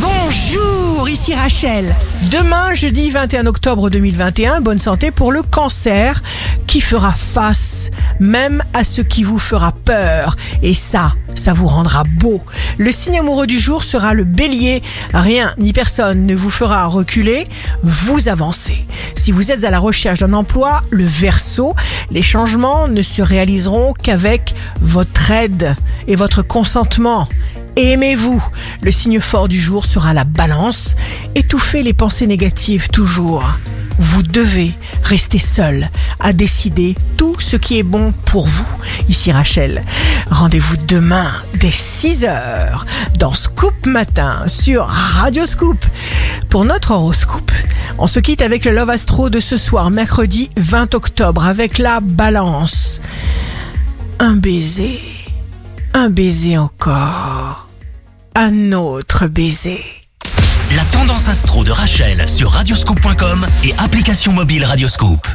Bonjour, ici Rachel. Demain, jeudi 21 octobre 2021, bonne santé pour le cancer qui fera face même à ce qui vous fera peur. Et ça, ça vous rendra beau. Le signe amoureux du jour sera le bélier. Rien ni personne ne vous fera reculer, vous avancez. Si vous êtes à la recherche d'un emploi, le verso, les changements ne se réaliseront qu'avec votre aide et votre consentement. Aimez-vous. Le signe fort du jour sera la balance. Étouffez les pensées négatives toujours. Vous devez rester seul à décider tout ce qui est bon pour vous. Ici Rachel. Rendez-vous demain dès 6h dans Scoop Matin sur Radio Scoop pour notre horoscope. On se quitte avec le Love Astro de ce soir, mercredi 20 octobre, avec la balance. Un baiser. Un baiser encore. Un autre baiser. La tendance astro de Rachel sur radioscope.com et application mobile Radioscope.